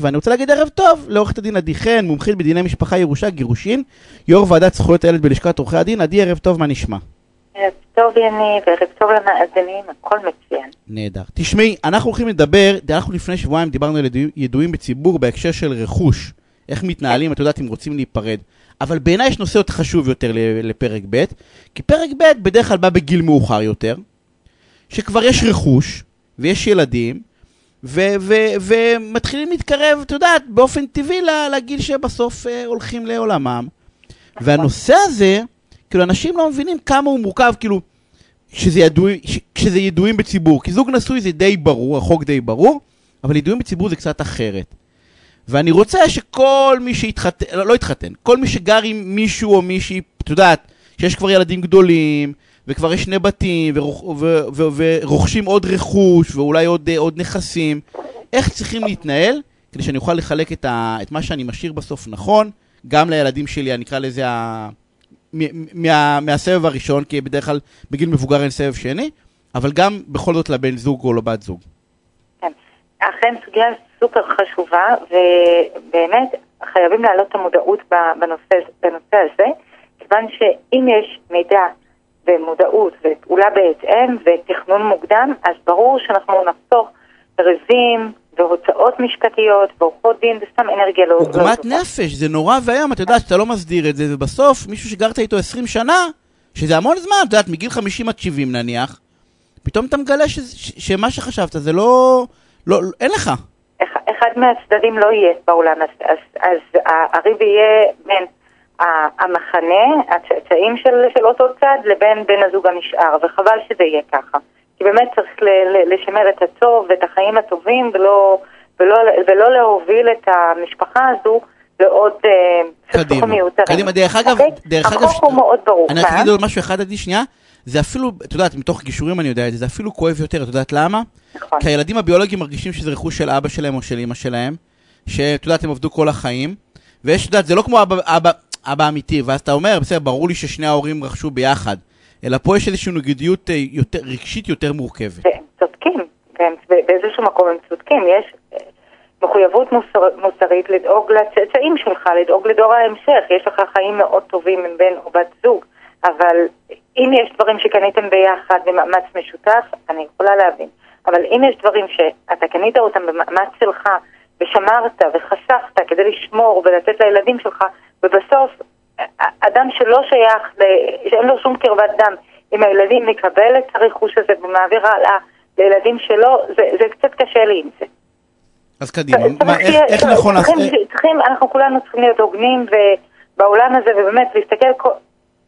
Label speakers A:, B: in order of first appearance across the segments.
A: ואני רוצה להגיד ערב טוב לעורכת הדין עדי חן, מומחית בדיני משפחה, ירושה, גירושין, יו"ר ועדת זכויות הילד בלשכת עורכי הדין. עדי, ערב טוב, מה נשמע?
B: ערב טוב יניב, ערב טוב למאזינים, הכל מצוין.
A: נהדר. תשמעי, אנחנו הולכים לדבר, אנחנו לפני שבועיים דיברנו על ידוע- ידועים בציבור בהקשר של רכוש, איך מתנהלים, את יודעת, אם רוצים להיפרד. אבל בעיניי יש נושא עוד חשוב יותר לפרק ב', כי פרק ב' בדרך כלל בא בגיל מאוחר יותר, שכבר יש רכוש, ויש ילדים, ומתחילים להתקרב, את יודעת, באופן טבעי לגיל שבסוף אה, הולכים לעולמם. והנושא הזה, כאילו, אנשים לא מבינים כמה הוא מורכב, כאילו, ידוע, כשזה ידועים בציבור. כי זוג נשוי זה די ברור, החוק די ברור, אבל ידועים בציבור זה קצת אחרת. ואני רוצה שכל מי שהתחתן, לא, לא התחתן, כל מי שגר עם מישהו או מישהי, את יודעת, שיש כבר ילדים גדולים, וכבר יש שני בתים, ורוכשים עוד רכוש, ואולי עוד, אה, עוד נכסים, איך צריכים להתנהל, כדי שאני אוכל לחלק את, ה, את מה שאני משאיר בסוף נכון, גם לילדים שלי, אני אקרא לזה ה... מ- מה, מהסבב הראשון, כי בדרך כלל בגיל מבוגר אין סבב שני, אבל גם בכל זאת לבן זוג או לבת זוג.
B: כן. אכן סוגיה סופר חשובה, ובאמת חייבים להעלות את המודעות בנושא, בנושא הזה, כיוון שאם יש מידע ומודעות ופעולה בהתאם ותכנון מוקדם, אז ברור שאנחנו נחסוך ריבים והוצאות משפטיות ועורכות דין וסתם אנרגיה לא... לא
A: עוגמת
B: טובה.
A: נפש, זה נורא ואיום, אתה יודע שאתה לא מסדיר את זה, ובסוף מישהו שגרת איתו 20 שנה, שזה המון זמן, את יודעת, מגיל 50 עד 70 נניח, פתאום אתה מגלה ש, ש, שמה שחשבת זה לא, לא, לא, אין לך.
B: אח- אחד מהצדדים לא יהיה באולם, אז, אז, אז הריב יהיה בין המחנה, הצאצאים של, של אותו צד, לבין בן הזוג הנשאר, וחבל שזה יהיה ככה. כי באמת צריך ל, ל, לשמר את הטוב ואת החיים הטובים, ולא, ולא, ולא להוביל את המשפחה הזו לעוד אה, סכסוכים מיותרים.
A: קדימה, דרך אגב,
B: אוקיי?
A: דרך אגב,
B: החוק הוא מאוד ברור.
A: אני אגיד עוד משהו אחד עדי שנייה, זה אפילו, את יודעת, מתוך גישורים אני יודע את זה, זה אפילו כואב יותר, את יודעת למה?
B: נכון.
A: כי הילדים הביולוגיים מרגישים שזה רכוש של אבא שלהם או של אמא שלהם, שאת יודעת, הם עבדו כל החיים, ויש, את יודעת, זה לא כמו אבא, אבא, אבא אמיתי, ואז אתה אומר, בסדר, ברור לי ששני ההורים רכשו ביחד, אלא פה יש איזושהי נגידיות אה, יותר, רגשית יותר מורכבת.
B: והם צודקים, והם באיזשהו מקום הם צודקים, יש אה, מחויבות מוסר, מוסרית לדאוג לצאצאים שלך, לדאוג לדור ההמשך, יש לך חיים מאוד טובים עם בן או בת זוג, אבל אם יש דברים שקניתם ביחד במאמץ משותף, אני יכולה להבין, אבל אם יש דברים שאתה קנית אותם במאמץ שלך ושמרת וחסכת כדי לשמור ולתת לילדים שלך, ובסוף אדם שלא שייך, שאין לו שום קרבת דם עם הילדים מקבל את הרכוש הזה ומעביר הלאה לילדים שלו, זה, זה קצת קשה לי עם זה.
A: אז קדימה, מה, איך, איך נכון?
B: צריכים, צריכים, אנחנו כולנו צריכים להיות הוגנים בעולם הזה, ובאמת להסתכל כל,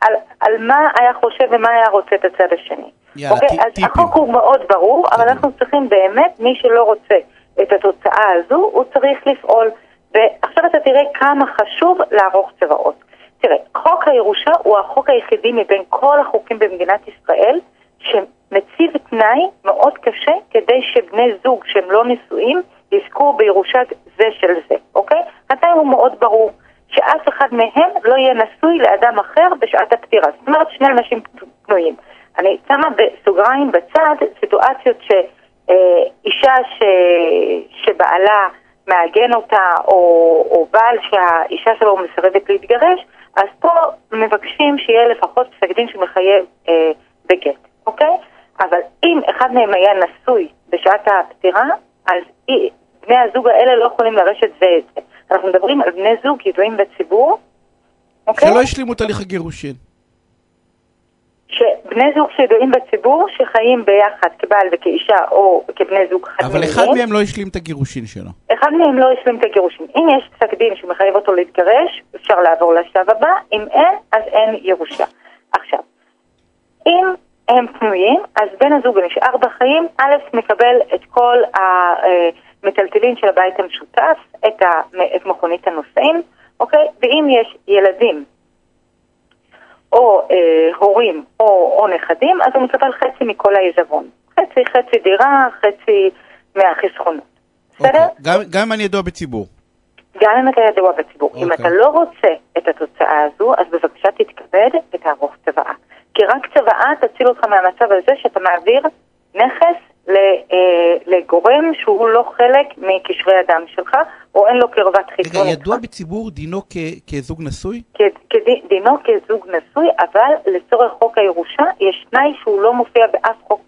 B: על, על מה היה חושב ומה היה רוצה את הצד השני.
A: יאללה,
B: אוקיי? אז
A: טיפים.
B: החוק הוא מאוד ברור, אבל
A: קדימה.
B: אנחנו צריכים באמת, מי שלא רוצה את התוצאה הזו, הוא צריך לפעול. ועכשיו אתה תראה כמה חשוב לערוך צבאות. תראה, חוק הירושה הוא החוק היחידי מבין כל החוקים במדינת ישראל שמציב תנאי מאוד קשה כדי שבני זוג שהם לא נשואים יזכו בירושת זה של זה, אוקיי? התנאי הוא מאוד ברור, שאף אחד מהם לא יהיה נשוי לאדם אחר בשעת הפטירה. זאת אומרת, שני אנשים פנויים. אני שמה בסוגריים בצד סיטואציות שאישה ש... שבעלה מעגן אותה, או, או בעל שהאישה שלו מסרבת להתגרש, אז פה מבקשים שיהיה לפחות פסק דין שמחייב אה, בגט, אוקיי? אבל אם אחד מהם היה נשוי בשעת הפטירה, אז אי, בני הזוג האלה לא יכולים לרשת זה את זה. אנחנו מדברים על בני זוג ידועים בציבור, אוקיי?
A: שלא השלימו תהליך הגירושין.
B: שבני זוג שידועים בציבור שחיים ביחד כבעל וכאישה או כבני זוג חד
A: אבל אחד מהם לא השלים את הגירושין שלו.
B: אחד מהם לא השלים את הגירושין. אם יש פסק דין שמחייב אותו להתגרש, אפשר לעבור לשלב הבא, אם אין, אז אין ירושה. עכשיו, אם הם פנויים, אז בן הזוג הנשאר בחיים, א', מקבל את כל המטלטלין של הבית המשותף, את מכונית הנוסעים, אוקיי? ואם יש ילדים או אה, הורים או, או נכדים, אז הוא מקבל חצי מכל העיזבון. חצי, חצי דירה, חצי מהחסכונות. בסדר?
A: אוקיי. גם, גם אם אני ידוע בציבור.
B: גם אם אתה ידוע בציבור. אם
A: אוקיי.
B: אתה לא רוצה את התוצאה הזו, אז בבקשה תתכבד ותערוך צוואה. כי רק צוואה תציל אותך מהמצב הזה שאתה מעביר נכס אה, לגורם שהוא לא חלק מקשרי הדם שלך, או אין לו קרבת חיסון.
A: רגע, ידוע בציבור דינו כזוג נשוי?
B: דינו כזוג נשוי, אבל לצורך חוק הירושה יש תנאי שהוא לא מופיע באף חוק,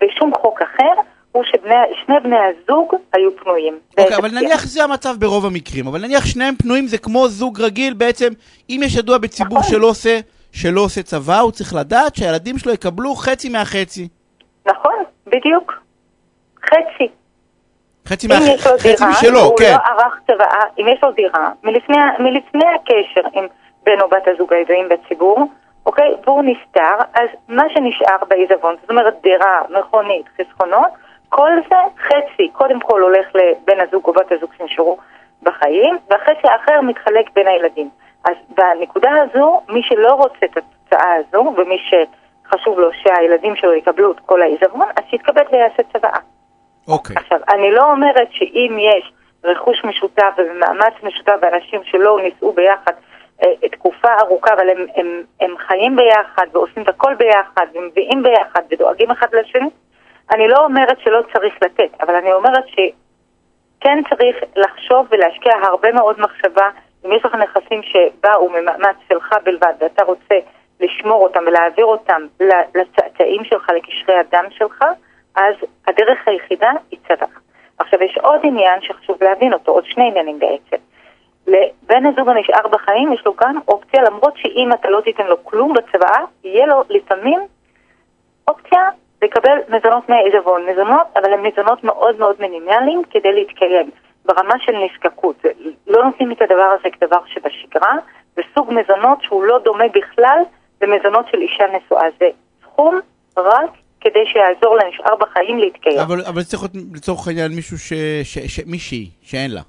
B: בשום חוק אחר. הוא ששני בני הזוג היו פנויים.
A: אוקיי, אבל נניח זה המצב ברוב המקרים, אבל נניח שניהם פנויים זה כמו זוג רגיל, בעצם, אם יש ידוע בציבור נכון. שלא עושה, שלא עושה צבא, הוא צריך לדעת שהילדים שלו יקבלו חצי מהחצי.
B: נכון, בדיוק. חצי.
A: חצי, משלו, כן. אם יש לו דירה,
B: הוא לא ערך צוואה, אם יש לו דירה, מלפני, מלפני הקשר עם בן או בת הזוג הידועים בציבור, אוקיי? והוא נסתר, אז מה שנשאר בעיזבון, זאת אומרת דירה, מכונית, חסכונות, כל זה חצי, קודם כל הולך לבן הזוג או בת הזוג שנשארו בחיים, והחצי האחר מתחלק בין הילדים. אז בנקודה הזו, מי שלא רוצה את התוצאה הזו, ומי שחשוב לו שהילדים שלו יקבלו את כל העיזבון, אז שיתכבד ויעשה צוואה.
A: אוקיי. Okay.
B: עכשיו, אני לא אומרת שאם יש רכוש משותף ומאמץ משותף ואנשים שלא נישאו ביחד אה, תקופה ארוכה, אבל הם, הם, הם חיים ביחד ועושים את הכל ביחד ומביאים ביחד ודואגים אחד לשני, אני לא אומרת שלא צריך לתת, אבל אני אומרת שכן צריך לחשוב ולהשקיע הרבה מאוד מחשבה. אם יש לך נכסים שבאו ממאמץ שלך בלבד ואתה רוצה לשמור אותם ולהעביר אותם לצאצאים שלך, לקשרי הדם שלך, אז הדרך היחידה היא צבא. עכשיו, יש עוד עניין שחשוב להבין אותו, עוד שני עניינים בעצם. לבן הזוג הנשאר בחיים יש לו גם אופציה, למרות שאם אתה לא תיתן לו כלום בצבאה, יהיה לו לפעמים אופציה לקבל מזונות מהעיזבון. מזונות, אבל הם מזונות מאוד מאוד מינימליים כדי להתקיים, ברמה של נזקקות. לא נותנים את הדבר הזה כדבר שבשגרה, זה סוג מזונות שהוא לא דומה בכלל למזונות של אישה נשואה. זה סכום רק כדי שיעזור לנשאר בחיים להתקיים.
A: אבל, אבל צריך להיות לצורך העניין מישהו ש... ש... ש... מישהי שאין לה.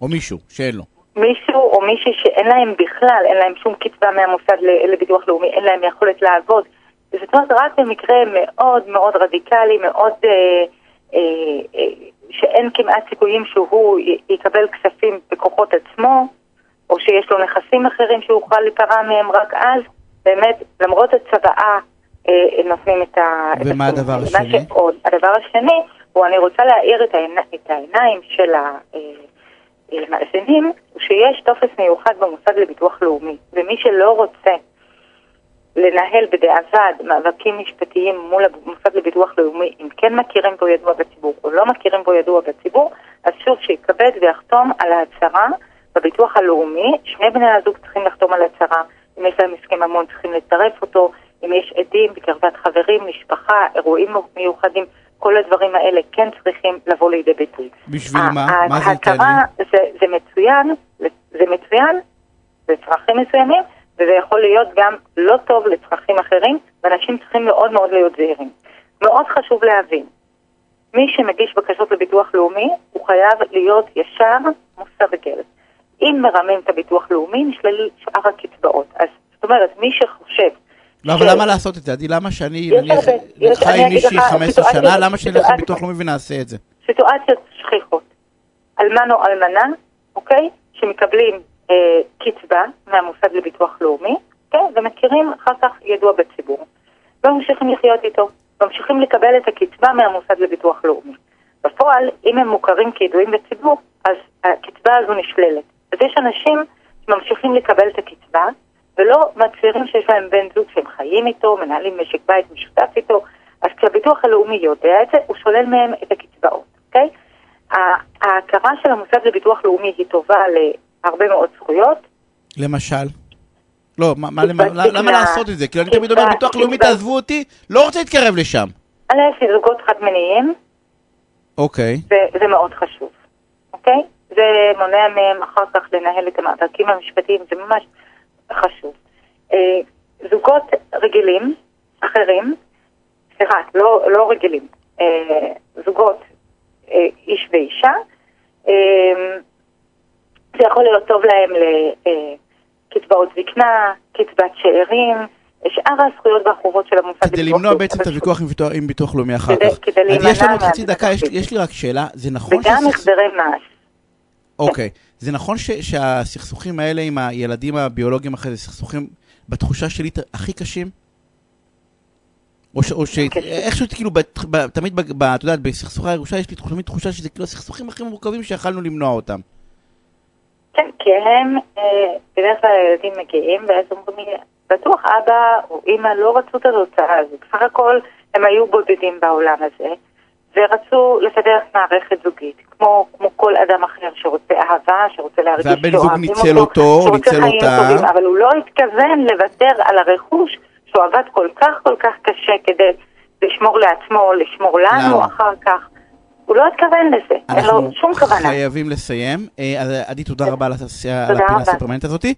A: או מישהו שאין לו.
B: מישהו או מישהי שאין להם בכלל, אין להם שום קצבה מהמוסד לביטוח לאומי, אין להם יכולת לעבוד. זאת אומרת, רק במקרה מאוד מאוד רדיקלי, מאוד... אה, אה, אה, שאין כמעט סיכויים שהוא יקבל כספים בכוחות עצמו, או שיש לו נכסים אחרים שהוא יוכל להיפרע מהם רק אז, באמת, למרות הצוואה, אה, נותנים את ה...
A: ומה הדבר השני?
B: שעוד, הדבר השני, הוא אני רוצה להאיר את, העיני, את העיניים של המאזינים, הוא שיש טופס מיוחד במוסד לביטוח לאומי, ומי שלא רוצה לנהל בדיעבד מאבקים משפטיים מול המוסד לביטוח לאומי, אם כן מכירים בו ידוע בציבור או לא מכירים בו ידוע בציבור, אז שוב שיתכבד ויחתום על ההצהרה בביטוח הלאומי. שני בני הזוג צריכים לחתום על הצהרה, אם יש להם הסכם ממון צריכים לצרף אותו, אם יש עדים בקרבת חברים, משפחה, אירועים מיוחדים, כל הדברים האלה כן צריכים לבוא לידי ביטוי.
A: בשביל מה? מה זה
B: ייתן לי? זה, זה מצוין, זה מצוין לצרכים מסוימים. וזה יכול להיות גם לא טוב לצרכים אחרים, ואנשים צריכים מאוד מאוד להיות זהירים. מאוד חשוב להבין, מי שמגיש בקשות לביטוח לאומי, הוא חייב להיות ישר, מוסר וגלת. אם מרמים את הביטוח לאומי, נשלל שאר הקצבאות. אז זאת אומרת, מי שחושב...
A: לא, אבל למה לעשות את זה? עדי, למה שאני חי עם מישהי 15 שנה, למה שאני אלך לביטוח לאומי ונעשה את זה?
B: סיטואציות שכיחות. אלמן או אלמנה, אוקיי? שמקבלים אה, קצבה מהמוסד לביטוח לאומי, כן, ומכירים אחר כך ידוע בציבור. וממשיכים לחיות איתו, ממשיכים לקבל את הקצבה מהמוסד לביטוח לאומי. בפועל, אם הם מוכרים כידועים בציבור, אז הקצבה הזו נשללת. אז יש אנשים שממשיכים לקבל את הקצבה, ולא מצהירים שיש להם בן זוג שהם חיים איתו, מנהלים משק בית משותף איתו, אז כשהביטוח הלאומי יודע את זה, הוא שולל מהם את הקצבאות, אוקיי? ההכרה של המוסד לביטוח לאומי היא טובה הרבה מאוד זכויות.
A: למשל? לא, מה, מה, למה, למה לעשות את זה? כי אני תמיד אומר, ביטוח לאומי תעזבו אותי, לא רוצה להתקרב לשם.
B: א', זוגות חד-מיניים.
A: אוקיי.
B: זה מאוד חשוב, אוקיי? זה מונע מהם אחר כך לנהל את המאבקים המשפטיים, זה ממש חשוב. אה, זוגות רגילים, אחרים, סליחה, לא, לא רגילים, אה, זוגות אה, איש ואישה, זה יכול להיות טוב להם לקצבאות זקנה, קצבת שאירים, שאר הזכויות והחובות של המוסד
A: כדי למנוע בעצם את הוויכוח עם ביטוח לאומי אחר כך. כדי להימנע... יש לנו עוד חצי דקה, יש לי רק שאלה, זה נכון
B: וגם החזרי מס.
A: אוקיי, זה נכון שהסכסוכים האלה עם הילדים הביולוגיים אחרי זה סכסוכים בתחושה שלי הכי קשים? או ש- או ש...
B: קשר.
A: איכשהו כאילו, בת- ב- תמיד, ב- ב- את יודעת, בסכסוכי הירושה יש לי תמיד תחושה שזה כאילו הסכסוכים הכי מורכבים שיכלנו למנוע אותם.
B: כן, כי הם, אה, בדרך כלל הילדים מגיעים, ואז אומרים לי, בטוח אבא או אימא לא רצו את התוצאה הזאת. בסך הכל הם היו בודדים בעולם הזה, ורצו לפתח מערכת זוגית, כמו, כמו כל אדם אחר שרוצה אהבה, שרוצה להרגיש
A: והבן זוג
B: שאוהבים
A: ניצל אותו, ניצל
B: חיים
A: אותה.
B: טובים, אבל הוא לא התכוון לוותר על הרכוש שהוא עבד כל כך כל כך קשה כדי לשמור לעצמו, לשמור לנו
A: למה?
B: אחר כך. הוא לא התכוון לזה, אין
A: אנחנו
B: לו שום כוונה.
A: חייבים לסיים. אה, עדי, תודה רבה על הפינה. הסופרמנט הזאתי.